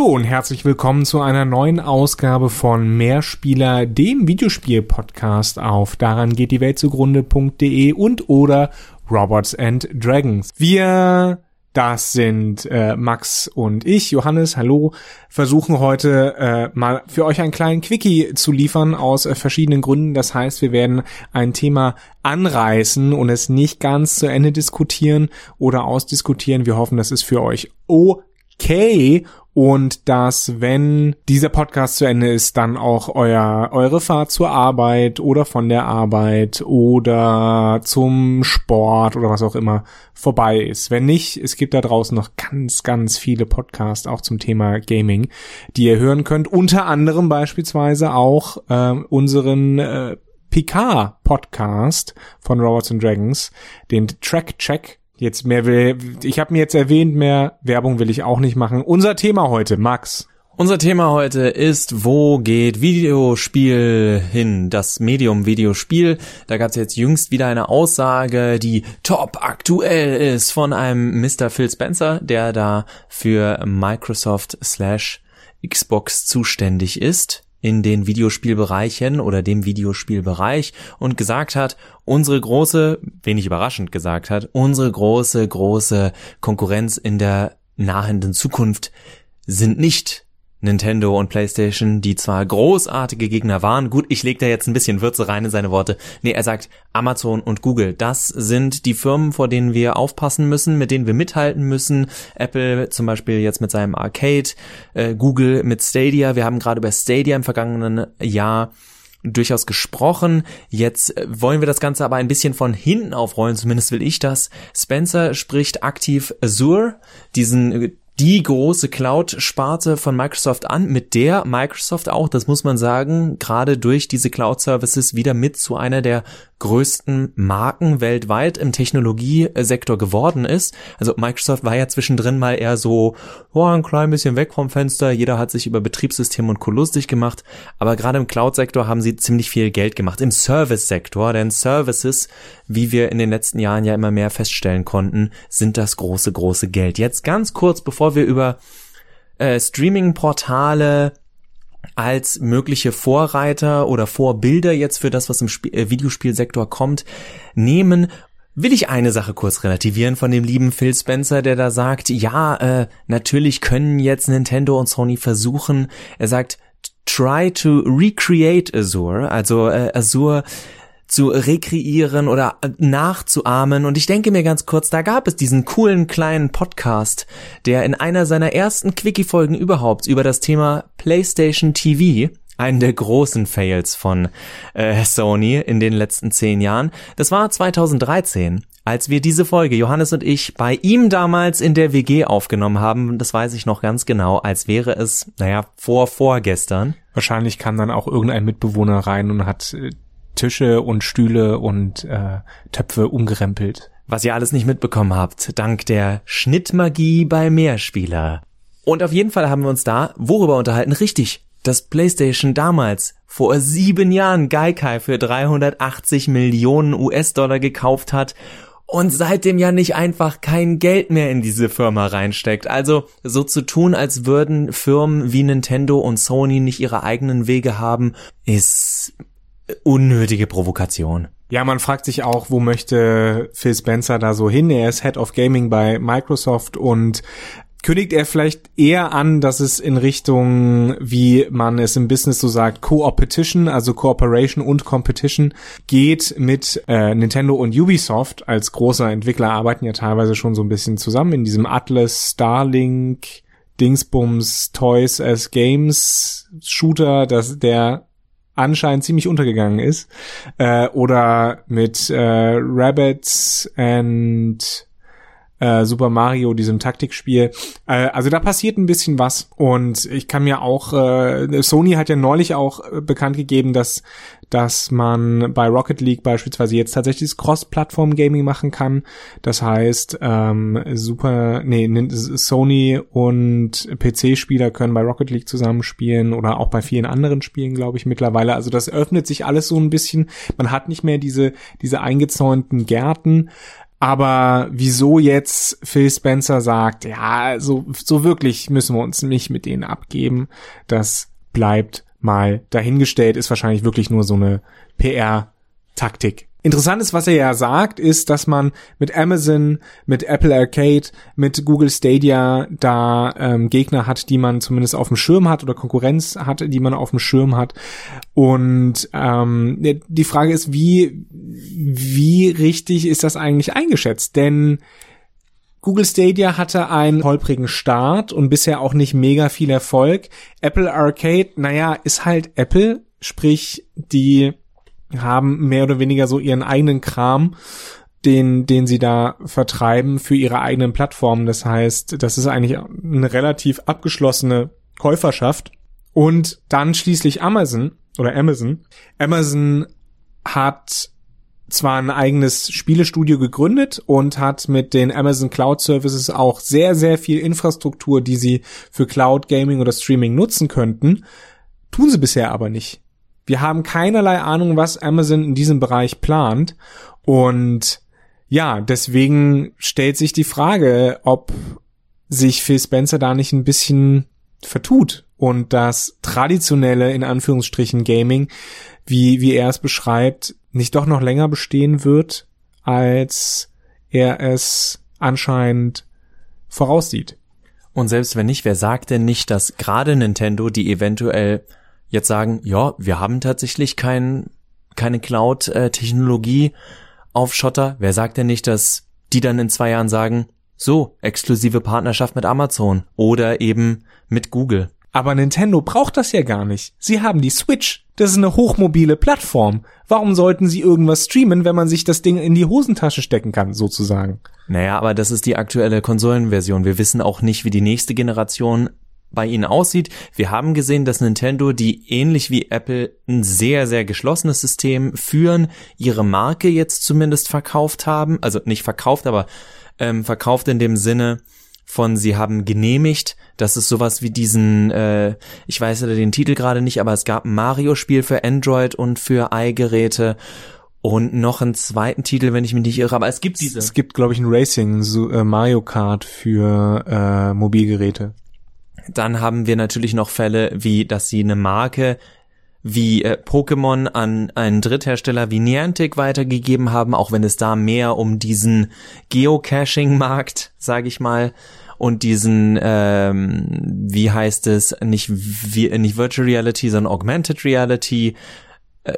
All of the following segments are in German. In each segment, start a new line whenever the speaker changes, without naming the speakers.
Hallo und herzlich willkommen zu einer neuen Ausgabe von Mehrspieler, dem Videospiel-Podcast auf daran geht die Welt zugrunde.de und oder Robots and Dragons. Wir, das sind äh, Max und ich, Johannes, hallo, versuchen heute äh, mal für euch einen kleinen Quickie zu liefern aus äh, verschiedenen Gründen. Das heißt, wir werden ein Thema anreißen und es nicht ganz zu Ende diskutieren oder ausdiskutieren. Wir hoffen, das ist für euch okay und dass, wenn dieser Podcast zu Ende ist, dann auch euer, eure Fahrt zur Arbeit oder von der Arbeit oder zum Sport oder was auch immer vorbei ist. Wenn nicht, es gibt da draußen noch ganz, ganz viele Podcasts auch zum Thema Gaming, die ihr hören könnt. Unter anderem beispielsweise auch äh, unseren äh, PK-Podcast von Robots and Dragons, den Track Check, Jetzt mehr will, ich habe mir jetzt erwähnt, mehr Werbung will ich auch nicht machen. Unser Thema heute, Max.
Unser Thema heute ist, wo geht Videospiel hin? Das Medium Videospiel. Da gab es jetzt jüngst wieder eine Aussage, die top aktuell ist von einem Mr. Phil Spencer, der da für Microsoft slash Xbox zuständig ist in den Videospielbereichen oder dem Videospielbereich und gesagt hat, unsere große, wenig überraschend gesagt hat, unsere große, große Konkurrenz in der nahenden Zukunft sind nicht Nintendo und PlayStation, die zwar großartige Gegner waren, gut, ich lege da jetzt ein bisschen Würze rein in seine Worte. Nee, er sagt Amazon und Google, das sind die Firmen, vor denen wir aufpassen müssen, mit denen wir mithalten müssen. Apple zum Beispiel jetzt mit seinem Arcade, äh, Google mit Stadia. Wir haben gerade über Stadia im vergangenen Jahr durchaus gesprochen. Jetzt äh, wollen wir das Ganze aber ein bisschen von hinten aufrollen, zumindest will ich das. Spencer spricht aktiv Azure, diesen äh, die große Cloud-Sparte von Microsoft an, mit der Microsoft auch, das muss man sagen, gerade durch diese Cloud-Services wieder mit zu einer der größten Marken weltweit im Technologiesektor geworden ist. Also Microsoft war ja zwischendrin mal eher so, oh, ein klein bisschen weg vom Fenster, jeder hat sich über Betriebssystem und Co. lustig gemacht, aber gerade im Cloud-Sektor haben sie ziemlich viel Geld gemacht, im Service-Sektor, denn Services, wie wir in den letzten Jahren ja immer mehr feststellen konnten, sind das große, große Geld. Jetzt ganz kurz, bevor wir über äh, Streaming-Portale, als mögliche Vorreiter oder Vorbilder jetzt für das, was im Sp äh, Videospielsektor kommt, nehmen, will ich eine Sache kurz relativieren von dem lieben Phil Spencer, der da sagt, ja, äh, natürlich können jetzt Nintendo und Sony versuchen, er sagt, try to recreate Azure, also äh, Azure zu rekreieren oder nachzuahmen. Und ich denke mir ganz kurz, da gab es diesen coolen kleinen Podcast, der in einer seiner ersten Quickie-Folgen überhaupt über das Thema PlayStation TV einen der großen Fails von äh, Sony in den letzten zehn Jahren. Das war 2013, als wir diese Folge, Johannes und ich, bei ihm damals in der WG aufgenommen haben. Das weiß ich noch ganz genau, als wäre es, naja, vor vorgestern.
Wahrscheinlich kam dann auch irgendein Mitbewohner rein und hat äh, Tische und Stühle und äh, Töpfe umgerempelt.
Was ihr alles nicht mitbekommen habt, dank der Schnittmagie bei Mehrspieler. Und auf jeden Fall haben wir uns da worüber unterhalten? Richtig, dass PlayStation damals vor sieben Jahren Gaikai für 380 Millionen US-Dollar gekauft hat und seitdem ja nicht einfach kein Geld mehr in diese Firma reinsteckt. Also so zu tun, als würden Firmen wie Nintendo und Sony nicht ihre eigenen Wege haben, ist unnötige Provokation.
Ja, man fragt sich auch, wo möchte Phil Spencer da so hin? Er ist Head of Gaming bei Microsoft und kündigt er vielleicht eher an, dass es in Richtung, wie man es im Business so sagt, Co-Opetition, also Cooperation und Competition geht mit äh, Nintendo und Ubisoft als großer Entwickler arbeiten ja teilweise schon so ein bisschen zusammen in diesem Atlas Starlink Dingsbums Toys as Games Shooter, dass der anscheinend ziemlich untergegangen ist. Äh, oder mit äh, Rabbits and äh, Super Mario, diesem Taktikspiel. Äh, also da passiert ein bisschen was und ich kann mir auch, äh, Sony hat ja neulich auch äh, bekannt gegeben, dass dass man bei Rocket League beispielsweise jetzt tatsächlich Cross-Plattform-Gaming machen kann. Das heißt, ähm, super, nee, Sony und PC-Spieler können bei Rocket League zusammenspielen oder auch bei vielen anderen Spielen, glaube ich, mittlerweile. Also das öffnet sich alles so ein bisschen. Man hat nicht mehr diese, diese eingezäunten Gärten Aber wieso jetzt Phil Spencer sagt, ja, so, so wirklich müssen wir uns nicht mit denen abgeben, das bleibt mal dahingestellt, ist wahrscheinlich wirklich nur so eine PR-Taktik. Interessant ist, was er ja sagt, ist, dass man mit Amazon, mit Apple Arcade, mit Google Stadia da ähm, Gegner hat, die man zumindest auf dem Schirm hat oder Konkurrenz hat, die man auf dem Schirm hat. Und ähm, die Frage ist, wie wie richtig ist das eigentlich eingeschätzt? Denn Google Stadia hatte einen holprigen Start und bisher auch nicht mega viel Erfolg. Apple Arcade, naja, ist halt Apple, sprich die haben mehr oder weniger so ihren eigenen Kram, den, den sie da vertreiben für ihre eigenen Plattformen. Das heißt, das ist eigentlich eine relativ abgeschlossene Käuferschaft. Und dann schließlich Amazon oder Amazon. Amazon hat zwar ein eigenes Spielestudio gegründet und hat mit den Amazon Cloud Services auch sehr, sehr viel Infrastruktur, die sie für Cloud Gaming oder Streaming nutzen könnten, tun sie bisher aber nicht. Wir haben keinerlei Ahnung, was Amazon in diesem Bereich plant. Und ja, deswegen stellt sich die Frage, ob sich Phil Spencer da nicht ein bisschen vertut und das traditionelle, in Anführungsstrichen, Gaming, wie, wie er es beschreibt, nicht doch noch länger bestehen wird, als er es anscheinend voraussieht.
Und selbst wenn nicht, wer sagt denn nicht, dass gerade Nintendo, die eventuell jetzt sagen, ja, wir haben tatsächlich kein, keine Cloud-Technologie auf Schotter. Wer sagt denn nicht, dass die dann in zwei Jahren sagen, so, exklusive Partnerschaft mit Amazon oder eben mit Google.
Aber Nintendo braucht das ja gar nicht. Sie haben die Switch. Das ist eine hochmobile Plattform. Warum sollten sie irgendwas streamen, wenn man sich das Ding in die Hosentasche stecken kann, sozusagen?
Naja, aber das ist die aktuelle Konsolenversion. Wir wissen auch nicht, wie die nächste Generation bei ihnen aussieht. Wir haben gesehen, dass Nintendo, die ähnlich wie Apple ein sehr, sehr geschlossenes System führen, ihre Marke jetzt zumindest verkauft haben. Also nicht verkauft, aber ähm, verkauft in dem Sinne von sie haben genehmigt, dass es sowas wie diesen, äh, ich weiß ja den Titel gerade nicht, aber es gab ein Mario-Spiel für Android und für i-Geräte und noch einen zweiten Titel, wenn ich mich nicht irre, aber es gibt diese.
Es gibt, glaube ich, ein Racing, so, äh, Mario Kart für äh, Mobilgeräte.
Dann haben wir natürlich noch Fälle, wie dass sie eine Marke wie äh, Pokémon an einen Dritthersteller wie Niantic weitergegeben haben, auch wenn es da mehr um diesen Geocaching-Markt, sage ich mal, und diesen, ähm, wie heißt es, nicht, wie, nicht Virtual Reality, sondern Augmented Reality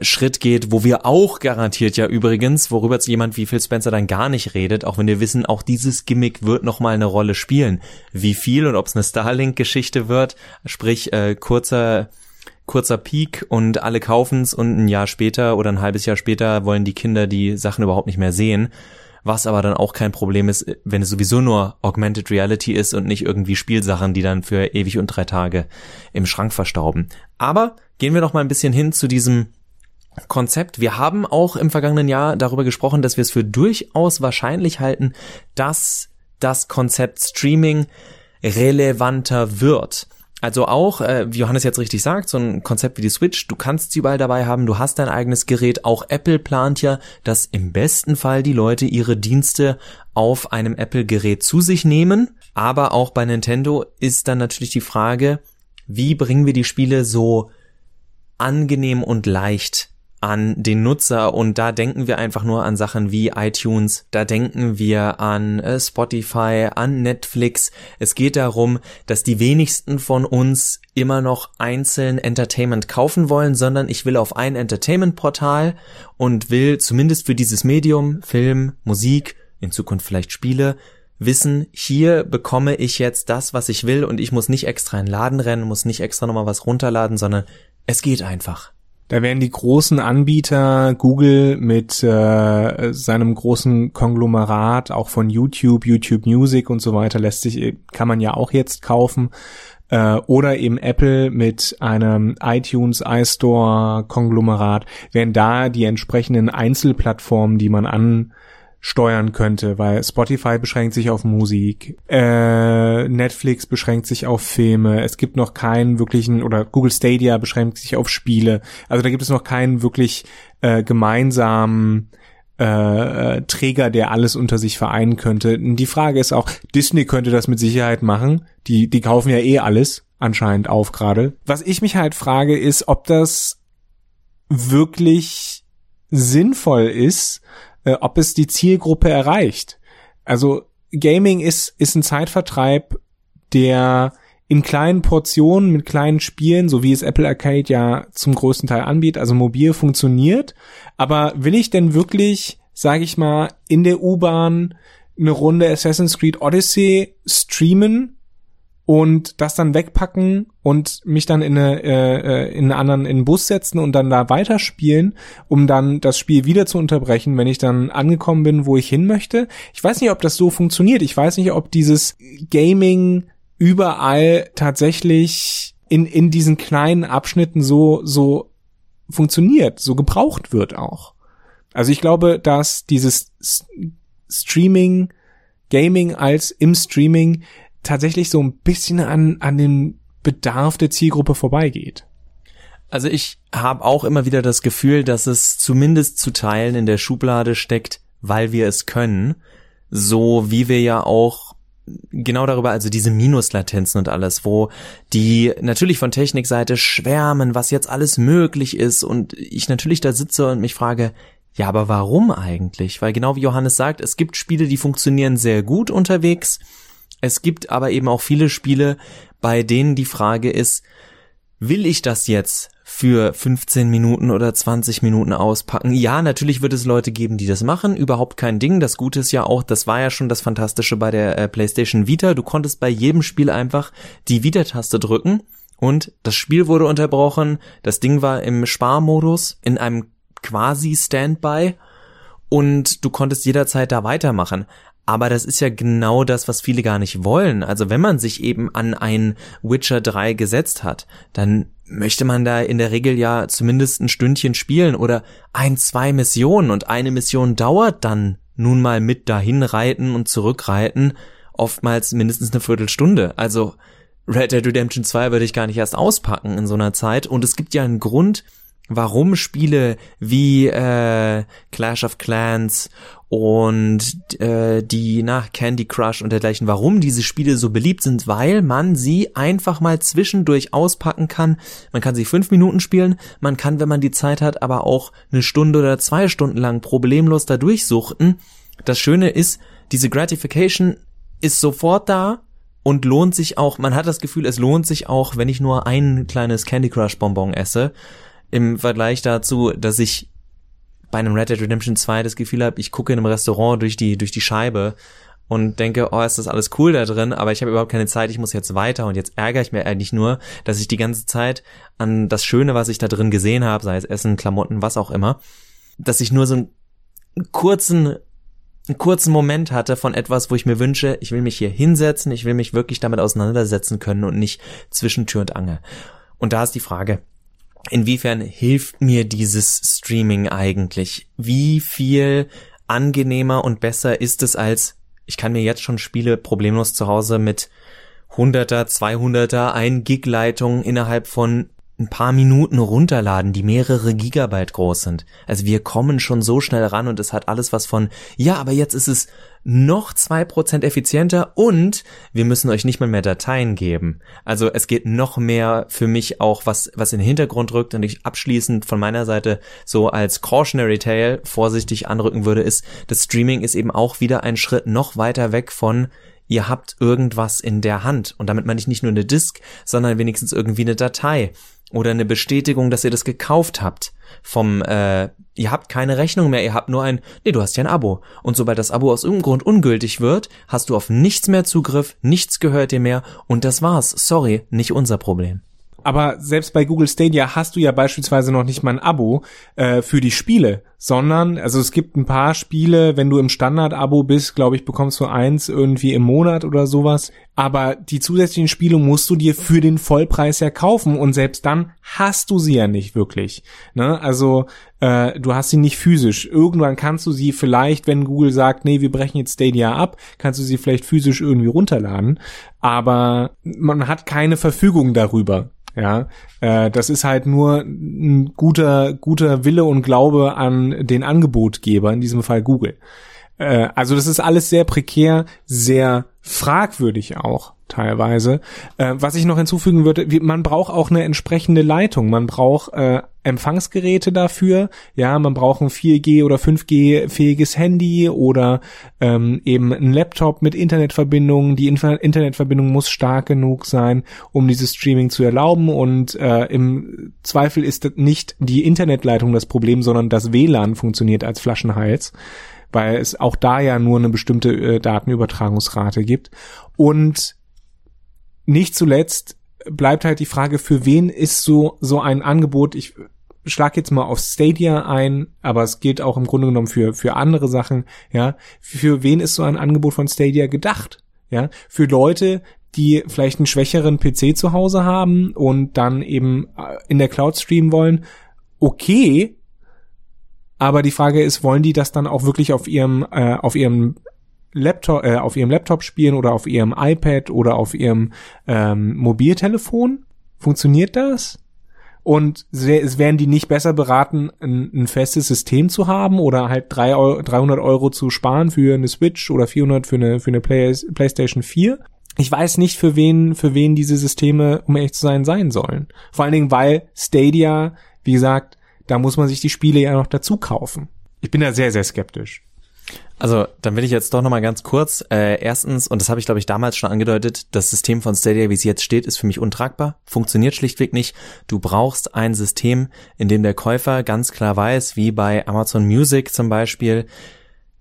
Schritt geht, wo wir auch garantiert ja übrigens, worüber jetzt jemand wie Phil Spencer dann gar nicht redet, auch wenn wir wissen, auch dieses Gimmick wird nochmal eine Rolle spielen. Wie viel und ob es eine Starlink-Geschichte wird, sprich äh, kurzer kurzer Peak und alle kaufen's und ein Jahr später oder ein halbes Jahr später wollen die Kinder die Sachen überhaupt nicht mehr sehen. Was aber dann auch kein Problem ist, wenn es sowieso nur Augmented Reality ist und nicht irgendwie Spielsachen, die dann für ewig und drei Tage im Schrank verstauben. Aber gehen wir noch mal ein bisschen hin zu diesem Konzept. Wir haben auch im vergangenen Jahr darüber gesprochen, dass wir es für durchaus wahrscheinlich halten, dass das Konzept Streaming relevanter wird. Also auch, äh, wie Johannes jetzt richtig sagt, so ein Konzept wie die Switch, du kannst sie überall dabei haben, du hast dein eigenes Gerät. Auch Apple plant ja, dass im besten Fall die Leute ihre Dienste auf einem Apple-Gerät zu sich nehmen. Aber auch bei Nintendo ist dann natürlich die Frage, wie bringen wir die Spiele so angenehm und leicht an den Nutzer und da denken wir einfach nur an Sachen wie iTunes, da denken wir an äh, Spotify, an Netflix. Es geht darum, dass die wenigsten von uns immer noch einzeln Entertainment kaufen wollen, sondern ich will auf ein Entertainment-Portal und will zumindest für dieses Medium, Film, Musik, in Zukunft vielleicht Spiele, wissen, hier bekomme ich jetzt das, was ich will und ich muss nicht extra in den Laden rennen, muss nicht extra nochmal was runterladen, sondern es geht einfach.
Da werden die großen Anbieter, Google mit äh, seinem großen Konglomerat, auch von YouTube, YouTube Music und so weiter, lässt sich, kann man ja auch jetzt kaufen. Äh, oder eben Apple mit einem iTunes iStore Konglomerat, werden da die entsprechenden Einzelplattformen, die man an steuern könnte, weil Spotify beschränkt sich auf Musik, äh, Netflix beschränkt sich auf Filme, es gibt noch keinen wirklichen, oder Google Stadia beschränkt sich auf Spiele. Also da gibt es noch keinen wirklich äh, gemeinsamen äh, Träger, der alles unter sich vereinen könnte. Die Frage ist auch, Disney könnte das mit Sicherheit machen. Die, die kaufen ja eh alles anscheinend auf gerade. Was ich mich halt frage, ist, ob das wirklich sinnvoll ist, äh, ob es die Zielgruppe erreicht. Also Gaming ist, ist ein Zeitvertreib, der in kleinen Portionen mit kleinen Spielen, so wie es Apple Arcade ja zum größten Teil anbietet, also mobil funktioniert. Aber will ich denn wirklich, sage ich mal, in der U-Bahn eine Runde Assassin's Creed Odyssey streamen und das dann wegpacken und mich dann in, eine, äh, äh, in einen anderen in einen Bus setzen und dann da weiterspielen, um dann das Spiel wieder zu unterbrechen, wenn ich dann angekommen bin, wo ich hin möchte. Ich weiß nicht, ob das so funktioniert. Ich weiß nicht, ob dieses Gaming überall tatsächlich in, in diesen kleinen Abschnitten so, so funktioniert, so gebraucht wird auch. Also ich glaube, dass dieses Streaming, Gaming als im Streaming tatsächlich so ein bisschen an, an den Bedarf der Zielgruppe vorbeigeht.
Also ich habe auch immer wieder das Gefühl, dass es zumindest zu Teilen in der Schublade steckt, weil wir es können, so wie wir ja auch genau darüber, also diese Minuslatenzen und alles, wo die natürlich von Technikseite schwärmen, was jetzt alles möglich ist und ich natürlich da sitze und mich frage, ja, aber warum eigentlich? Weil genau wie Johannes sagt, es gibt Spiele, die funktionieren sehr gut unterwegs. Es gibt aber eben auch viele Spiele, bei denen die Frage ist, will ich das jetzt für 15 Minuten oder 20 Minuten auspacken. Ja, natürlich wird es Leute geben, die das machen, überhaupt kein Ding. Das Gute ist ja auch, das war ja schon das Fantastische bei der äh, PlayStation Vita. Du konntest bei jedem Spiel einfach die Vita-Taste drücken und das Spiel wurde unterbrochen. Das Ding war im Sparmodus, in einem quasi Standby und du konntest jederzeit da weitermachen. Aber das ist ja genau das, was viele gar nicht wollen. Also wenn man sich eben an ein Witcher 3 gesetzt hat, dann möchte man da in der Regel ja zumindest ein Stündchen spielen oder ein, zwei Missionen und eine Mission dauert dann nun mal mit dahin reiten und zurückreiten oftmals mindestens eine Viertelstunde. Also Red Dead Redemption 2 würde ich gar nicht erst auspacken in so einer Zeit und es gibt ja einen Grund, warum Spiele wie äh, Clash of Clans und äh, die nach Candy Crush und dergleichen, warum diese Spiele so beliebt sind, weil man sie einfach mal zwischendurch auspacken kann. Man kann sie fünf Minuten spielen, man kann, wenn man die Zeit hat, aber auch eine Stunde oder zwei Stunden lang problemlos da durchsuchten. Das Schöne ist, diese Gratification ist sofort da und lohnt sich auch, man hat das Gefühl, es lohnt sich auch, wenn ich nur ein kleines Candy Crush Bonbon esse, im Vergleich dazu, dass ich bei einem Red Dead Redemption 2 das Gefühl habe, ich gucke in einem Restaurant durch die, durch die Scheibe und denke, oh, ist das alles cool da drin, aber ich habe überhaupt keine Zeit, ich muss jetzt weiter und jetzt ärgere ich mir eigentlich nur, dass ich die ganze Zeit an das Schöne, was ich da drin gesehen habe, sei es Essen, Klamotten, was auch immer, dass ich nur so einen kurzen einen kurzen Moment hatte von etwas, wo ich mir wünsche, ich will mich hier hinsetzen, ich will mich wirklich damit auseinandersetzen können und nicht zwischen Tür und Angel. Und da ist die Frage, inwiefern hilft mir dieses Streaming eigentlich? Wie viel angenehmer und besser ist es als, ich kann mir jetzt schon Spiele problemlos zu Hause mit 100er, 200er, 1 Gig Leitung innerhalb von ein paar Minuten runterladen, die mehrere Gigabyte groß sind. Also wir kommen schon so schnell ran und es hat alles was von, ja, aber jetzt ist es noch zwei Prozent effizienter und wir müssen euch nicht mal mehr Dateien geben. Also es geht noch mehr für mich auch, was, was in den Hintergrund rückt und ich abschließend von meiner Seite so als Cautionary Tale vorsichtig anrücken würde, ist, das Streaming ist eben auch wieder ein Schritt noch weiter weg von ihr habt irgendwas in der Hand. Und damit meine ich nicht nur eine Disk, sondern wenigstens irgendwie eine Datei oder eine Bestätigung, dass ihr das gekauft habt. Vom, äh, ihr habt keine Rechnung mehr, ihr habt nur ein, nee, du hast ja ein Abo. Und sobald das Abo aus irgendeinem Grund ungültig wird, hast du auf nichts mehr Zugriff, nichts gehört dir mehr und das war's. Sorry, nicht unser Problem.
Aber selbst bei Google Stadia hast du ja beispielsweise noch nicht mal ein Abo äh, für die Spiele, sondern, also es gibt ein paar Spiele, wenn du im Standard-Abo bist, glaube ich, bekommst du eins irgendwie im Monat oder sowas. Aber die zusätzlichen Spiele musst du dir für den Vollpreis ja kaufen und selbst dann hast du sie ja nicht wirklich. Ne? Also äh, du hast sie nicht physisch. Irgendwann kannst du sie vielleicht, wenn Google sagt, nee, wir brechen jetzt Stadia ab, kannst du sie vielleicht physisch irgendwie runterladen. Aber man hat keine Verfügung darüber Ja, äh, das ist halt nur ein guter, guter Wille und Glaube an den Angebotgeber, in diesem Fall Google. Äh, also das ist alles sehr prekär, sehr fragwürdig auch teilweise. Äh, was ich noch hinzufügen würde, wie, man braucht auch eine entsprechende Leitung. Man braucht äh, Empfangsgeräte dafür. Ja, man braucht ein 4G oder 5G fähiges Handy oder ähm, eben ein Laptop mit Internetverbindung. Die Inf Internetverbindung muss stark genug sein, um dieses Streaming zu erlauben. Und äh, im Zweifel ist nicht die Internetleitung das Problem, sondern das WLAN funktioniert als Flaschenhals weil es auch da ja nur eine bestimmte äh, Datenübertragungsrate gibt. Und nicht zuletzt bleibt halt die Frage, für wen ist so, so ein Angebot, ich schlag jetzt mal auf Stadia ein, aber es gilt auch im Grunde genommen für, für andere Sachen, ja. Für wen ist so ein Angebot von Stadia gedacht? Ja, für Leute, die vielleicht einen schwächeren PC zu Hause haben und dann eben äh, in der Cloud streamen wollen, okay, aber die Frage ist, wollen die das dann auch wirklich auf ihrem äh, auf ihrem Laptop, äh, auf ihrem Laptop spielen oder auf ihrem iPad oder auf ihrem ähm, Mobiltelefon? Funktioniert das? Und wären die nicht besser beraten, ein, ein, festes System zu haben oder halt drei Euro, 300 Euro zu sparen für eine Switch oder 400 für eine, für eine Play PlayStation 4? Ich weiß nicht, für wen, für wen diese Systeme, um ehrlich zu sein, sein sollen. Vor allen Dingen, weil Stadia, wie gesagt, da muss man sich die Spiele ja noch dazu kaufen. Ich bin da sehr, sehr skeptisch.
Also, dann will ich jetzt doch nochmal ganz kurz. Äh, erstens, und das habe ich glaube ich damals schon angedeutet, das System von Stadia, wie es jetzt steht, ist für mich untragbar. Funktioniert schlichtweg nicht. Du brauchst ein System, in dem der Käufer ganz klar weiß, wie bei Amazon Music zum Beispiel,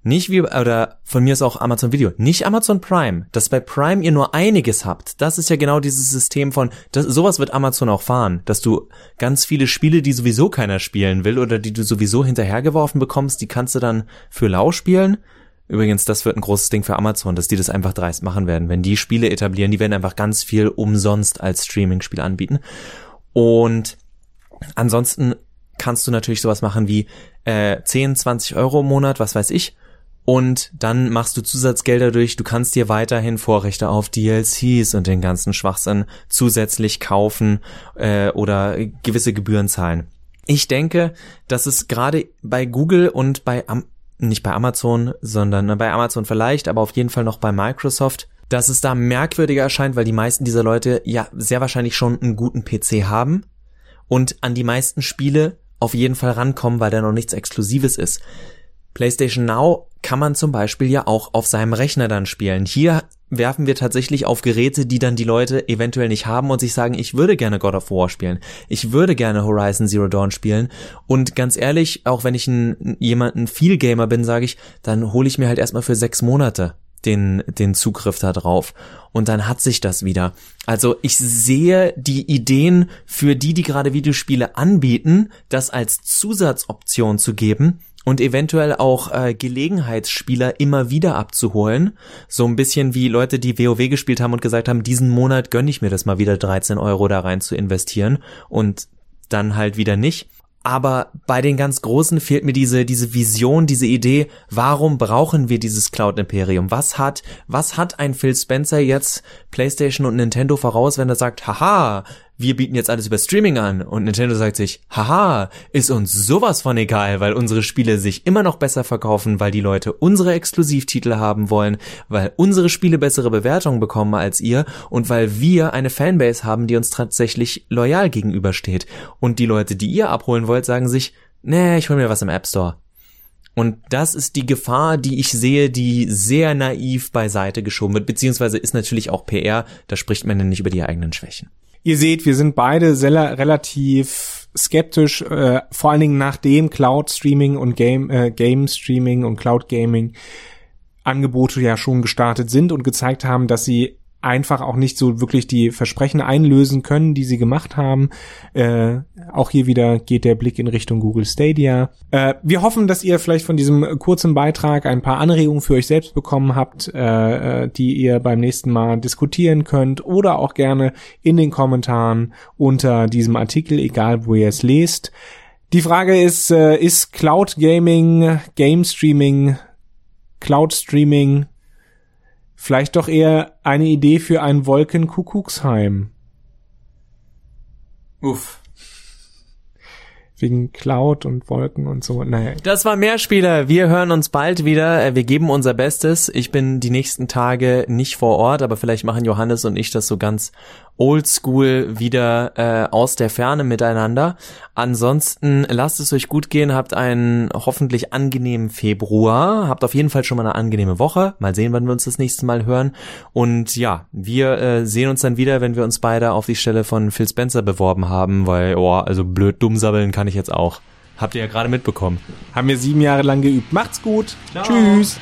nicht wie, oder von mir ist auch Amazon Video, nicht Amazon Prime, dass bei Prime ihr nur einiges habt. Das ist ja genau dieses System von, das, sowas wird Amazon auch fahren, dass du ganz viele Spiele, die sowieso keiner spielen will oder die du sowieso hinterhergeworfen bekommst, die kannst du dann für lau spielen. Übrigens, das wird ein großes Ding für Amazon, dass die das einfach dreist machen werden. Wenn die Spiele etablieren, die werden einfach ganz viel umsonst als Streaming-Spiel anbieten. Und ansonsten kannst du natürlich sowas machen wie äh, 10, 20 Euro im Monat, was weiß ich, und dann machst du Zusatzgelder durch, du kannst dir weiterhin Vorrechte auf DLCs und den ganzen Schwachsinn zusätzlich kaufen äh, oder gewisse Gebühren zahlen. Ich denke, dass es gerade bei Google und bei Am nicht bei Amazon, sondern bei Amazon vielleicht, aber auf jeden Fall noch bei Microsoft, dass es da merkwürdiger erscheint, weil die meisten dieser Leute ja sehr wahrscheinlich schon einen guten PC haben und an die meisten Spiele auf jeden Fall rankommen, weil da noch nichts Exklusives ist. PlayStation Now kann man zum Beispiel ja auch auf seinem Rechner dann spielen. Hier werfen wir tatsächlich auf Geräte, die dann die Leute eventuell nicht haben und sich sagen, ich würde gerne God of War spielen. Ich würde gerne Horizon Zero Dawn spielen. Und ganz ehrlich, auch wenn ich ein, jemanden viel Gamer bin, sage ich, dann hole ich mir halt erstmal für sechs Monate den, den Zugriff da drauf. Und dann hat sich das wieder. Also ich sehe die Ideen für die, die gerade Videospiele anbieten, das als Zusatzoption zu geben, und eventuell auch äh, Gelegenheitsspieler immer wieder abzuholen. So ein bisschen wie Leute, die WoW gespielt haben und gesagt haben, diesen Monat gönne ich mir das mal wieder 13 Euro da rein zu investieren und dann halt wieder nicht. Aber bei den ganz Großen fehlt mir diese, diese Vision, diese Idee, warum brauchen wir dieses Cloud Imperium? Was hat, was hat ein Phil Spencer jetzt PlayStation und Nintendo voraus, wenn er sagt, haha, wir bieten jetzt alles über Streaming an und Nintendo sagt sich, haha, ist uns sowas von egal, weil unsere Spiele sich immer noch besser verkaufen, weil die Leute unsere Exklusivtitel haben wollen, weil unsere Spiele bessere Bewertungen bekommen als ihr und weil wir eine Fanbase haben, die uns tatsächlich loyal gegenübersteht. Und die Leute, die ihr abholen wollt, sagen sich, nee, ich hol mir was im App Store. Und das ist die Gefahr, die ich sehe, die sehr naiv beiseite geschoben wird, beziehungsweise ist natürlich auch PR, da spricht man ja nicht über die eigenen Schwächen.
Ihr seht, wir sind beide sehr, relativ skeptisch, äh, vor allen Dingen nachdem Cloud Streaming und Game, äh, Game Streaming und Cloud Gaming Angebote ja schon gestartet sind und gezeigt haben, dass sie einfach auch nicht so wirklich die Versprechen einlösen können, die sie gemacht haben. Äh, auch hier wieder geht der Blick in Richtung Google Stadia. Äh, wir hoffen, dass ihr vielleicht von diesem kurzen Beitrag ein paar Anregungen für euch selbst bekommen habt, äh, die ihr beim nächsten Mal diskutieren könnt oder auch gerne in den Kommentaren unter diesem Artikel, egal wo ihr es lest. Die Frage ist, äh, ist Cloud Gaming, Game Streaming, Cloud Streaming Vielleicht doch eher eine Idee für ein Wolkenkuckucksheim.
Uff.
Wegen Cloud und Wolken und so. Naja.
Das war Mehrspieler. Wir hören uns bald wieder. Äh, wir geben unser Bestes. Ich bin die nächsten Tage nicht vor Ort, aber vielleicht machen Johannes und ich das so ganz oldschool wieder äh, aus der Ferne miteinander. Ansonsten lasst es euch gut gehen, habt einen hoffentlich angenehmen Februar, habt auf jeden Fall schon mal eine angenehme Woche. Mal sehen, wann wir uns das nächste Mal hören. Und ja, wir äh, sehen uns dann wieder, wenn wir uns beide auf die Stelle von Phil Spencer beworben haben, weil, oh, also blöd dumm sabbeln kann ich jetzt auch. Habt ihr ja gerade mitbekommen.
Haben wir sieben Jahre lang geübt. Macht's gut.
Ciao.
Tschüss.